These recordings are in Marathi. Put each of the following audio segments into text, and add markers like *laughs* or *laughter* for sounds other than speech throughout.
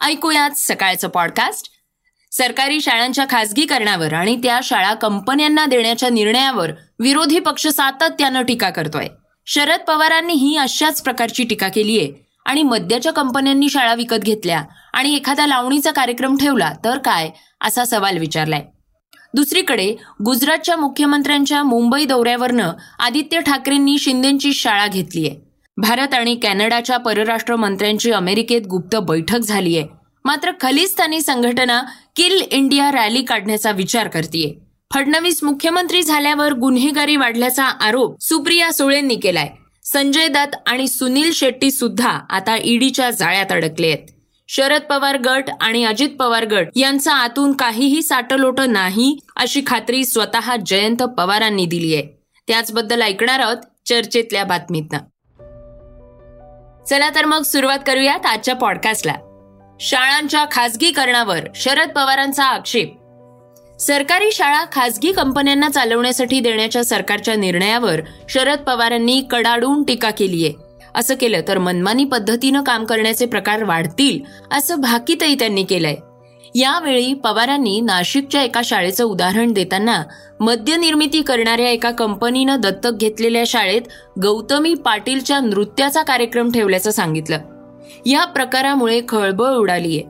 ऐकूयात सकाळचं पॉडकास्ट सरकारी शाळांच्या खासगीकरणावर आणि त्या शाळा कंपन्यांना देण्याच्या निर्णयावर विरोधी पक्ष सातत्यानं टीका करतोय. शरद पवारांनी ही अशाच प्रकारची टीका केली आहे. आणि मद्याच्या कंपन्यांनी शाळा विकत घेतल्या आणि एखादा लावणीचा कार्यक्रम ठेवला तर काय? असा सवाल विचारलाय. दुसरीकडे गुजरातच्या मुख्यमंत्र्यांच्या मुंबई दौऱ्यावरनं आदित्य ठाकरेंनी शिंदेची शाळा घेतलीय. भारत आणि कॅनडाच्या परराष्ट्र मंत्र्यांची अमेरिकेत गुप्त बैठक झालीय मात्र खलिस्तानी संघटना किल इंडिया रॅली काढण्याचा विचार करतीये. फडणवीस मुख्यमंत्री झाल्यावर गुन्हेगारी वाढल्याचा आरोप सुप्रिया सुळेंनी केलाय. संजय दत्त आणि सुनील शेट्टी सुद्धा आता ईडीच्या जाळ्यात अडकले आहेत. शरद पवार गट आणि अजित पवार गट यांचा आतून काहीही साटलोट नाही अशी खात्री स्वतः जयंत पवारांनी दिली आहे त्याचबद्दल ऐकणार आहोत चर्चेतल्या बातमीतनं. चला तर मग सुरुवात करूयात आजच्या पॉडकास्टला शाळांच्या खासगीकरणावर शरद पवारांचा आक्षेप. सरकारी शाळा खासगी कंपन्यांना चालवण्यासाठी देण्याच्या सरकारच्या निर्णयावर शरद पवारांनी कडाडून टीका केली आहे. असं केलं तर मनमानी पद्धतीनं काम करण्याचे प्रकार वाढतील असं भाकीतही त्यांनी केलंय. यावेळी पवारांनी नाशिकच्या एका शाळेचं उदाहरण देताना मद्य निर्मिती करणाऱ्या एका कंपनीनं दत्तक घेतलेल्या शाळेत गौतमी पाटीलच्या नृत्याचा कार्यक्रम ठेवल्याचं सांगितलं. या प्रकारामुळे खळबळ उडालीय.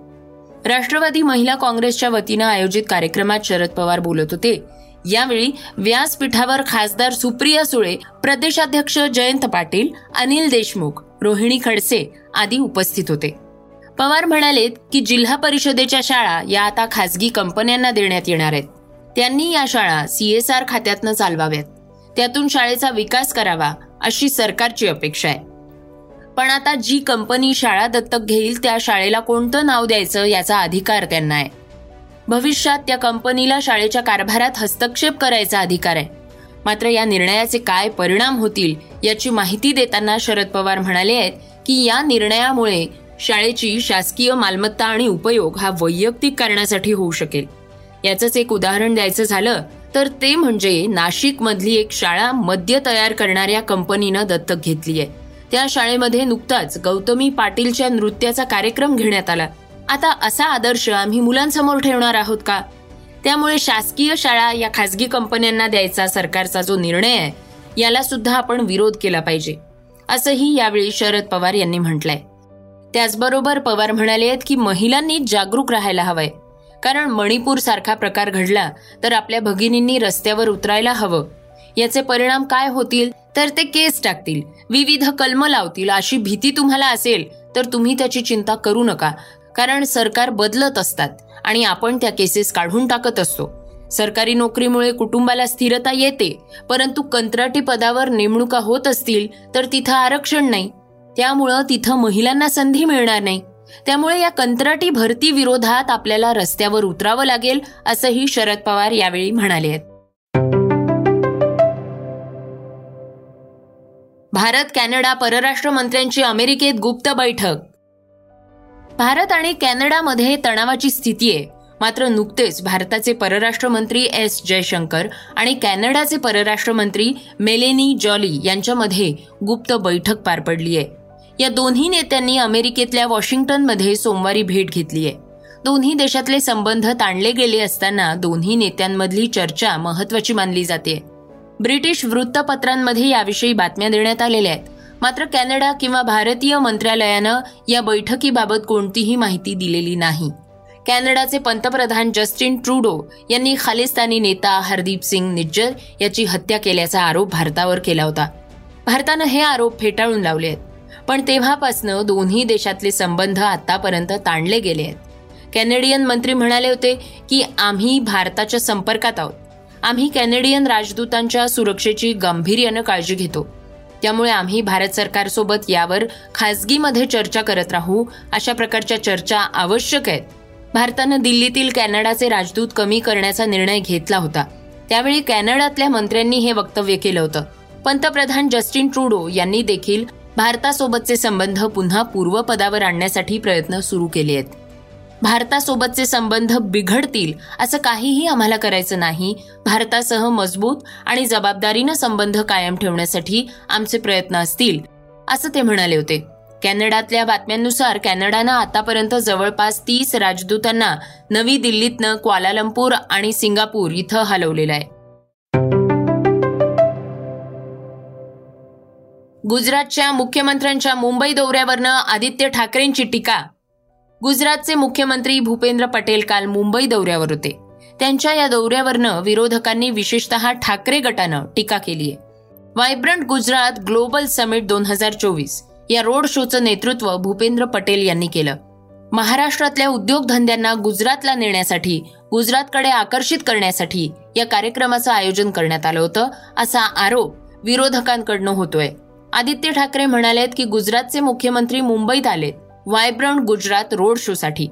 राष्ट्रवादी महिला काँग्रेसच्या वतीनं आयोजित कार्यक्रमात शरद पवार बोलत होते. यावेळी व्यासपीठावर खासदार सुप्रिया सुळे प्रदेशाध्यक्ष जयंत पाटील अनिल देशमुख रोहिणी खडसे आदी उपस्थित होते. पवार म्हणालेत की जिल्हा परिषदेच्या शाळा या आता खासगी कंपन्यांना देण्यात येणार आहेत. त्यांनी या शाळा सीएसआर खात्यातनं चालवाव्यात. त्यातून शाळेचा विकास करावा अशी सरकारची अपेक्षा आहे. पण आता जी कंपनी शाळा दत्तक घेईल त्या शाळेला कोणतं नाव द्यायचं याचा अधिकार त्यांना आहे. भविष्यात त्या कंपनीला शाळेच्या कारभारात हस्तक्षेप करायचा अधिकार आहे. मात्र या निर्णयाचे काय परिणाम होतील याची माहिती देताना शरद पवार म्हणाले आहेत की या निर्णयामुळे शाळेची शासकीय मालमत्ता आणि उपयोग हा वैयक्तिक कारणासाठी होऊ शकेल. याचंच एक उदाहरण द्यायचं झालं तर ते म्हणजे नाशिकमधली एक शाळा मद्य तयार करणाऱ्या कंपनीनं दत्तक घेतली आहे. त्या शाळेमध्ये नुकताच गौतमी पाटीलच्या नृत्याचा कार्यक्रम घेण्यात आला. आता असा आदर्श आम्ही मुलांसमोर ठेवणार आहोत का? त्यामुळे शासकीय शाळा या खासगी कंपन्यांना द्यायचा सरकारचा जो निर्णय आहे याला सुद्धा आपण विरोध केला पाहिजे असंही यावेळी शरद पवार यांनी म्हटलंय. त्याचबरोबर पवार म्हणाले आहेत की महिलांनी जागरूक राहायला हवंय. कारण मणिपूर सारखा प्रकार घडला तर आपल्या भगिनींनी रस्त्यावर उतरायला हवं. याचे परिणाम काय होतील? तर ते केस टाकतील. विविध कलम लावतील. अशी भीती तुम्हाला असेल तर तुम्ही त्याची चिंता करू नका. कारण सरकार बदलत असतात आणि आपण त्या केसेस काढून टाकत असतो. सरकारी नोकरीमुळे कुटुंबाला स्थिरता येते परंतु कंत्राटी पदावर नेमणुका होत असतील तर तिथं आरक्षण नाही. त्यामुळं तिथं महिलांना संधी मिळणार नाही. त्यामुळे या कंत्राटी भरती विरोधात आपल्याला रस्त्यावर उतरावं लागेल असंही शरद पवार यावेळी म्हणाले. आहेत भारत कॅनडा परराष्ट्र मंत्र्यांची अमेरिकेत गुप्त बैठक. भारत आणि कॅनडामध्ये तणावाची स्थिती आहे. मात्र नुकतेच भारताचे परराष्ट्र मंत्री एस जयशंकर आणि कॅनडाचे परराष्ट्र मंत्री मेलेनी जॉली यांच्यामध्ये गुप्त बैठक पार पडली आहे. या दोन्ही नेत्यांनी अमेरिकेतल्या वॉशिंग्टनमध्ये सोमवारी भेट घेतली आहे. दोन्ही देशातले संबंध ताणले गेले असताना दोन्ही नेत्यांमधली चर्चा महत्वाची मानली जाते. ब्रिटिश वृत्तपत्रांमध्ये याविषयी बातम्या देण्यात आलेल्या आहेत. मात्र कॅनडा किंवा भारतीय मंत्रालयानं या बैठकीबाबत कोणतीही माहिती दिलेली नाही. कॅनडाचे पंतप्रधान जस्टिन ट्रुडो यांनी खालिस्तानी नेता हरदीप सिंग निज्जर याची हत्या केल्याचा आरोप भारतावर केला होता. भारतानं हे आरोप फेटाळून लावले आहेत. पण तेव्हापासनं दोन्ही देशातले संबंध आतापर्यंत ताणले गेले आहेत. कॅनेडियन मंत्री म्हणाले होते की आम्ही भारताच्या संपर्कात आहोत. आम्ही कॅनेडियन राजदूतांच्या सुरक्षेची गांभीर्यानं काळजी घेतो. त्यामुळे आम्ही भारत सरकारसोबत यावर खासगीमध्ये चर्चा करत राहू अशा प्रकारच्या चर्चा आवश्यक आहेत. भारतानं दिल्लीतील कॅनडाचे राजदूत कमी करण्याचा निर्णय घेतला होता. त्यावेळी कॅनडातल्या मंत्र्यांनी हे वक्तव्य केलं होतं. पंतप्रधान जस्टिन ट्रुडो यांनी देखील भारतासोबतचे संबंध पुन्हा पूर्वपदावर आणण्यासाठी प्रयत्न सुरू केले आहेत. भारतासोबतचे संबंध बिघडतील असं काहीही आम्हाला करायचं नाही. भारतासह मजबूत आणि जबाबदारीनं संबंध कायम ठेवण्यासाठी आमचे प्रयत्न असतील असं ते म्हणाले होते. कॅनडातल्या बातम्यांनुसार कॅनडानं आतापर्यंत जवळपास तीस राजदूतांना नवी दिल्लीतनं क्वालालंपूर आणि सिंगापूर इथं हलवलेलं आहे. गुजरातच्या मुख्यमंत्र्यांच्या मुंबई दौऱ्यावरनं आदित्य ठाकरेंची टीका. गुजरातचे मुख्यमंत्री भूपेंद्र पटेल काल मुंबई दौऱ्यावर होते. त्यांच्या या दौऱ्यावरनं विरोधकांनी विशेषतः ठाकरे गटानं टीका केली आहे व्हायब्रंट गुजरात ग्लोबल समिट दोन हजार चोवीस या रोड शोचं नेतृत्व भूपेंद्र पटेल यांनी केलं. महाराष्ट्रातल्या उद्योगधंद्यांना गुजरातला नेण्यासाठी गुजरातकडे आकर्षित करण्यासाठी या कार्यक्रमाचं आयोजन करण्यात आलं होतं असा आरोप विरोधकांकडनं होतोय. आदित्य ठाकरे म्हणालेत की गुजरातचे मुख्यमंत्री मुंबईत आलेत. व्हायब्रंट गुजरात रोड शोसाठी.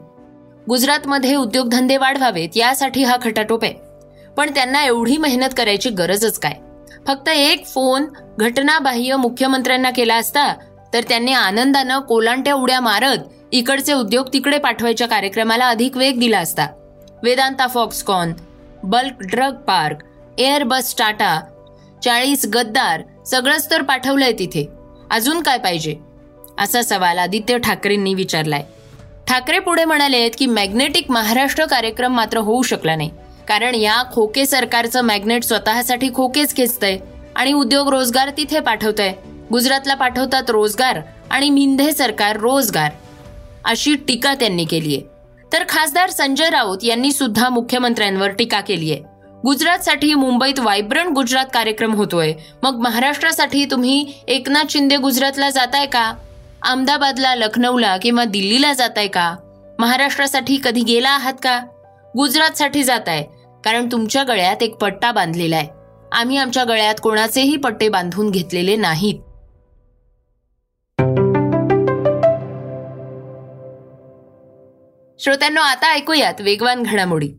गुजरातमध्ये उद्योगधंदे वाढवावेत यासाठी हा खटाटोप आहे. पण त्यांना एवढी मेहनत करायची गरजच काय? फक्त एक फोन घटनाबाह्य मुख्यमंत्र्यांना केला असता तर त्यांनी आनंदानं कोलांट्या उड्या मारत इकडचे उद्योग तिकडे पाठवायच्या कार्यक्रमाला अधिक वेग दिला असता. Vedanta Foxconn bulk drug park Airbus Tata चाळीस गद्दार सगळंच तर पाठवलंय तिथे. अजून काय पाहिजे? असा सवाल आदित्य ठाकरेंनी विचारलाय. ठाकरे पुढे म्हणाले आहेत की मॅग्नेटिक महाराष्ट्र कार्यक्रम मात्र होऊ शकला नाही. कारण या खोके सरकारचं मॅग्नेट स्वतःसाठी खोकेच खेचतंय आणि उद्योग रोजगार तिथे पाठवतंय. गुजरातला पाठवतात रोजगार आणि मिंधे सरकार रोजगार. अशी टीका त्यांनी केली आहे तर खासदार संजय राऊत यांनी सुद्धा मुख्यमंत्र्यांवर टीका केली आहे गुजरातसाठी मुंबईत वायब्रंट गुजरात कार्यक्रम होतोय. मग महाराष्ट्रासाठी तुम्ही एकनाथ शिंदे गुजरातला जाताय का? अहमदाबादला लखनौला किंवा दिल्लीला जाताय का? महाराष्ट्रासाठी कधी गेला आहात का? गुजरातसाठी जाताय कारण तुमच्या गळ्यात एक पट्टा बांधलेला आहे. आम्ही आमच्या गळ्यात कोणाचेही पट्टे बांधून घेतलेले नाहीत. श्रोत्यांनो आता ऐकूयात वेगवान घडामोडी.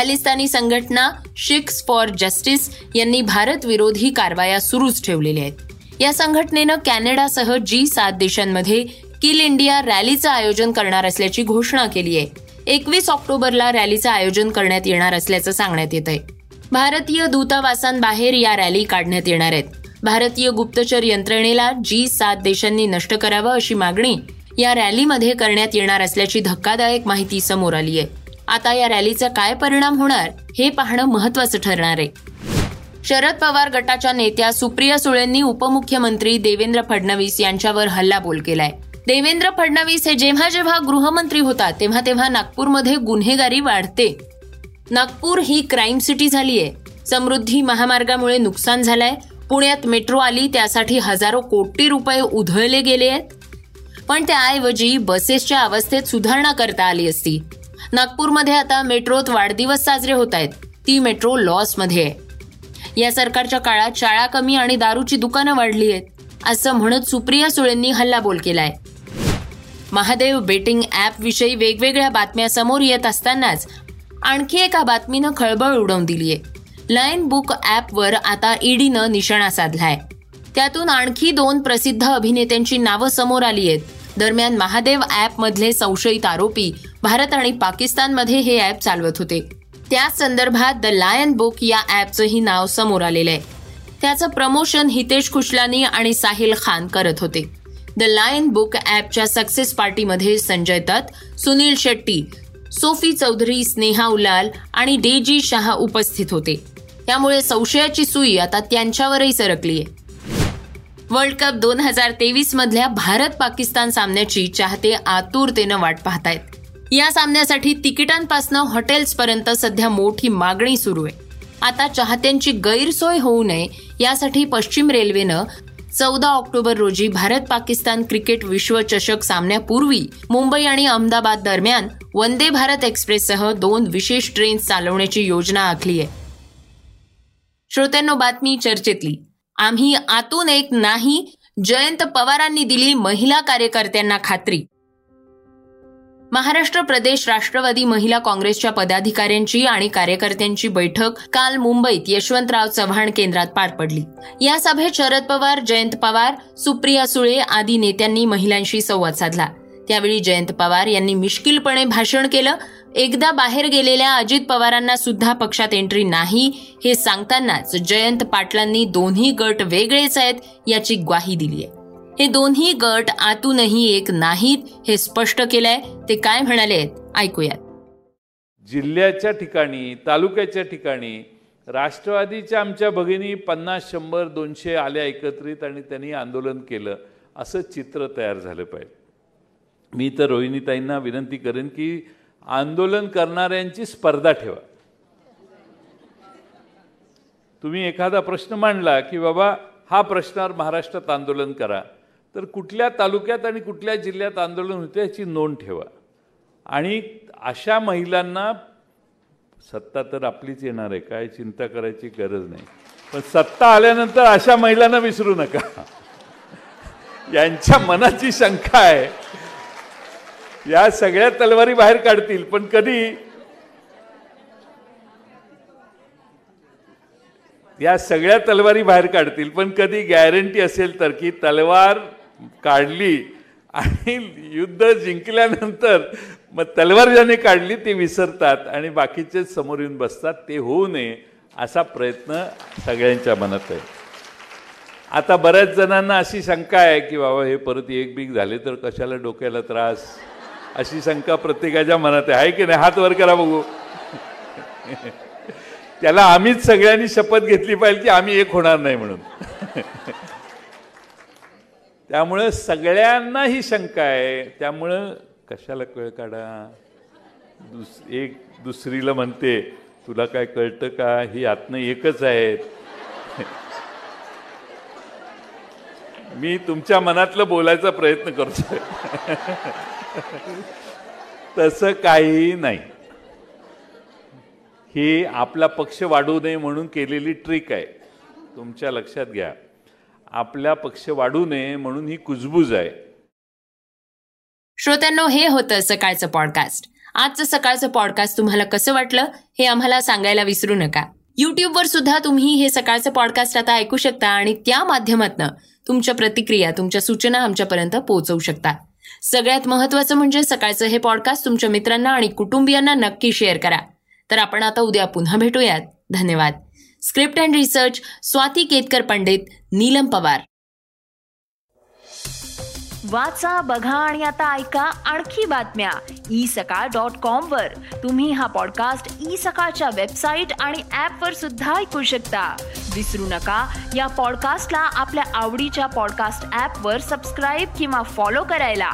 खालिस्तानी संघटना शिक्स फॉर जस्टिस यांनी भारत विरोधी कारवाया सुरूच ठेवलेल्या आहेत. या संघटनेनं कॅनडासह जी सात देशांमध्ये किल इंडिया रॅलीचं आयोजन करणार असल्याची घोषणा केली आहे. एकवीस ऑक्टोबरला रॅलीचं आयोजन करण्यात येणार असल्याचं सांगण्यात येत आहे भारतीय दूतावासांबाहेर या रॅली काढण्यात येणार आहेत. भारतीय गुप्तचर यंत्रणेला जी सात देशांनी नष्ट करावं अशी मागणी या रॅलीमध्ये करण्यात येणार असल्याची धक्कादायक माहिती समोर आली आहे. आता या रॅलीचा काय परिणाम होणार हे पाहणं महत्वाचं ठरणार आहे. शरद पवार गटाच्या नेत्या सुप्रिया सुळेंनी उपमुख्यमंत्री देवेंद्र फडणवीस यांच्यावर हल्लाबोल केलाय. देवेंद्र फडणवीस हे जेव्हा जेव्हा गृहमंत्री होतात तेव्हा तेव्हा नागपूरमध्ये गुन्हेगारी वाढते. नागपूर ही क्राईम सिटी झाली आहे समृद्धी महामार्गामुळे नुकसान झालंय. पुण्यात मेट्रो आली त्यासाठी हजारो कोटी रुपये उधळले गेले आहेत. पण त्याऐवजी बसेसच्या अवस्थेत सुधारणा करता आली असती. नागपूरमध्ये आता मेट्रोत वाढदिवस साजरे होत आहेत. ती मेट्रो लॉसमध्ये आहे. या सरकारच्या काळात शाळा कमी आणि दारूची दुकानं वाढली आहेत असं म्हणत सुप्रिया सुळेंनी हल्लाबोल केलाय. महादेव बेटिंग ॲपविषयी वेगवेगळ्या बातम्या समोर येत असतानाच आणखी एका बातमीनं खळबळ उडवून दिलीय. लाईन बुक ॲपवर आता ईडीनं निशाणा साधलाय. त्यातून आणखी दोन प्रसिद्ध अभिनेत्यांची नावं समोर आली आहेत. दरम्यान महादेव ॲपमधले संशयित आरोपी भारत आणि पाकिस्तानमध्ये हे ॲप चालवत होते. त्याच संदर्भात द लायन बुक या ॲपचंही नाव समोर आलेलं आहे. त्याचं प्रमोशन हितेश खुशलानी आणि साहिल खान करत होते. द लायन बुक ॲपच्या सक्सेस पार्टीमध्ये संजय दत्त सुनील शेट्टी सोफी चौधरी स्नेहा उलाल आणि डेजी शहा उपस्थित होते. त्यामुळे संशयाची सुई आता त्यांच्यावरही सरकली आहे वर्ल्ड कप दोन हजार तेवीस मधल्या भारत पाकिस्तान सामन्याची चाहते आतुरतेनं वाट पाहतायत. या सामन्यासाठी तिकिटांपासनं हॉटेल्सपर्यंत सध्या मोठी मागणी सुरू आहे. आता चाहत्यांची गैरसोय होऊ नये यासाठी पश्चिम रेल्वेनं चौदा ऑक्टोबर रोजी भारत पाकिस्तान क्रिकेट विश्वचषक सामन्यापूर्वी मुंबई आणि अहमदाबाद दरम्यान वंदे भारत एक्सप्रेससह दोन विशेष ट्रेन चालवण्याची योजना आखली आहे. श्रोत्यांनो बातमी चर्चेतली. आम्ही आतून एक नाही जयंत पवारांनी दिली महिला कार्यकर्त्यांना खात्री. महाराष्ट्र प्रदेश राष्ट्रवादी महिला काँग्रेसच्या पदाधिकाऱ्यांची आणि कार्यकर्त्यांची बैठक काल मुंबईत यशवंतराव चव्हाण केंद्रात पार पडली. या सभेत शरद पवार जयंत पवार सुप्रिया सुळे आदी नेत्यांनी महिलांशी संवाद साधला. त्यावेळी जयंत पवार यांनी मिश्किलपणे भाषण केलं. एकदा बाहेर गेलेल्या अजित पवारांना सुद्धा पक्षात एंट्री नाही हे सांगतानाच जयंत पाटलांनी दोन्ही गट वेगळेच आहेत याची ग्वाही दिली आहे हे दोन्ही गट आतूनही एक नाहीत हे स्पष्ट केलंय. ते काय म्हणाले ऐकूयात. जिल्ह्याच्या ठिकाणी तालुक्याच्या ठिकाणी राष्ट्रवादीच्या आमच्या भगिनी पन्नास शंभर दोनशे आल्या एकत्रित आणि त्यांनी आंदोलन केलं. असं चित्र तयार झालं पाहिजे. मी तर रोहिणीताईंना विनंती करेन की आंदोलन करणाऱ्यांची स्पर्धा ठेवा. तुम्ही एखादा प्रश्न मांडला की बाबा हा प्रश्नावर महाराष्ट्रात आंदोलन करा. तर कुठल्या तालुक्यात आणि कुठल्या जिल्ह्यात आंदोलन होते याची नोंद ठेवा. आणि अशा महिलांना सत्ता तर आपलीच येणार आहे काय चिंता करायची गरज नाही. पण सत्ता आल्यानंतर अशा महिलांना विसरू नका. यांच्या मनाची शंका आहे. या सगळ्या तलवारी बाहेर काढतील पण कधी? या सगळ्या तलवारी बाहेर काढतील पण कधी गॅरंटी असेल तर की तलवार काढली आणि युद्ध जिंकल्यानंतर मग तलवार ज्याने काढली ते विसरतात आणि बाकीचे समोर येऊन बसतात. ते होऊ नये असा प्रयत्न सगळ्यांच्या मनात आहे. आता बऱ्याच जणांना अशी शंका आहे की बाबा हे परत एक बीक झाले तर कशाला डोक्याला त्रास? अशी शंका प्रत्येकाच्या मनात आहे की नाही? हात वर करा बघू. *laughs* त्याला आम्हीच सगळ्यांनी शपथ घेतली पाहिजे की आम्ही एक होणार नाही म्हणून. *laughs* त्यामुळं सगळ्यांना ही शंका आहे. त्यामुळं कशाला कळ काढा? दुस एक दुसरीला म्हणते तुला काय कळतं का? ही आत्म एकच आहेत. *laughs* मी तुमच्या मनातलं बोलायचा प्रयत्न करतोय. *laughs* तसं काही नाही. ही आपला पक्ष वाढू नये म्हणून केलेली ट्रिक आहे. तुमच्या लक्षात घ्या. आपला पक्ष वाढू नये म्हणून ही कुजबूज आहे. श्रोत्यांनो हे होतं सकाळचं पॉडकास्ट आजचं सकाळचं पॉडकास्ट तुम्हाला कसं वाटलं हे आम्हाला सांगायला विसरू नका. युट्यूबवर सुद्धा तुम्ही हे सकाळचं पॉडकास्ट आता ऐकू शकता आणि त्या माध्यमातून तुमच्या प्रतिक्रिया तुमच्या सूचना आमच्यापर्यंत पोहोचवू शकता. सगळ्यात महत्वाचं म्हणजे सकाळचं हे पॉडकास्ट तुमच्या मित्रांना आणि कुटुंबियांना नक्की शेअर करा. तर आपण आता उद्या पुन्हा भेटूयात. धन्यवाद. Script and research Swati Ketkar Pandit Neelam Pawar वाचा बघा आणि आता ऐका आणखी बातम्या. ई सकाळ डॉट कॉम वर. तुम्ही हा पॉडकास्ट ई सकाळच्या वेबसाईट आणि ऍप वर सुद्धा ऐकू शकता. विसरू नका या पॉडकास्टला आपल्या आवडीच्या पॉडकास्ट ऍप वर सबस्क्राईब किंवा फॉलो करायला.